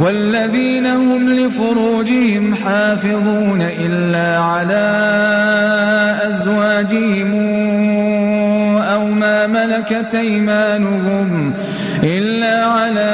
والذين هم لفروجهم حافظون إلا على أزواجهم أو ما ملكت أيمانهم إلا على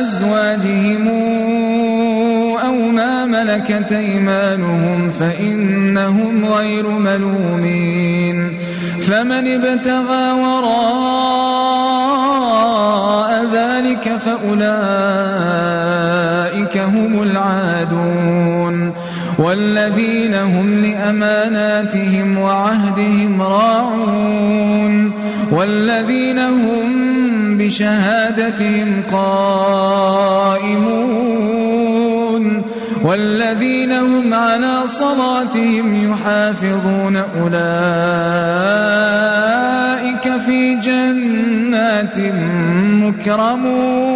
أزواجهم أو ما ملكت أيمانهم فإنهم غير ملومين فمن ابتغى وراء فأولئك هم العادون والذين هم لأماناتهم وعهدهم راعون والذين هم بشهادتهم قائمون والذين هم على صلاتهم يحافظون أولئك في جنات مكرمون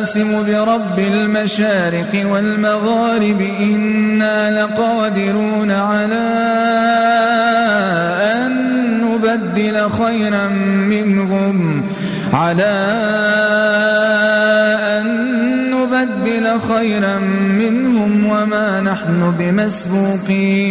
أقسم برب المشارق والمغارب إنا لقادرون على أن نبدل خيرا منهم على أن نبدل خيرا منهم وما نحن بمسبوقين.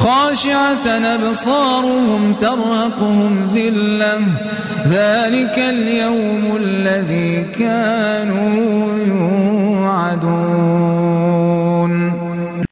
خاشعة أبصارهم ترهقهم ذلة. ذلك اليوم الذي كانوا يوعدون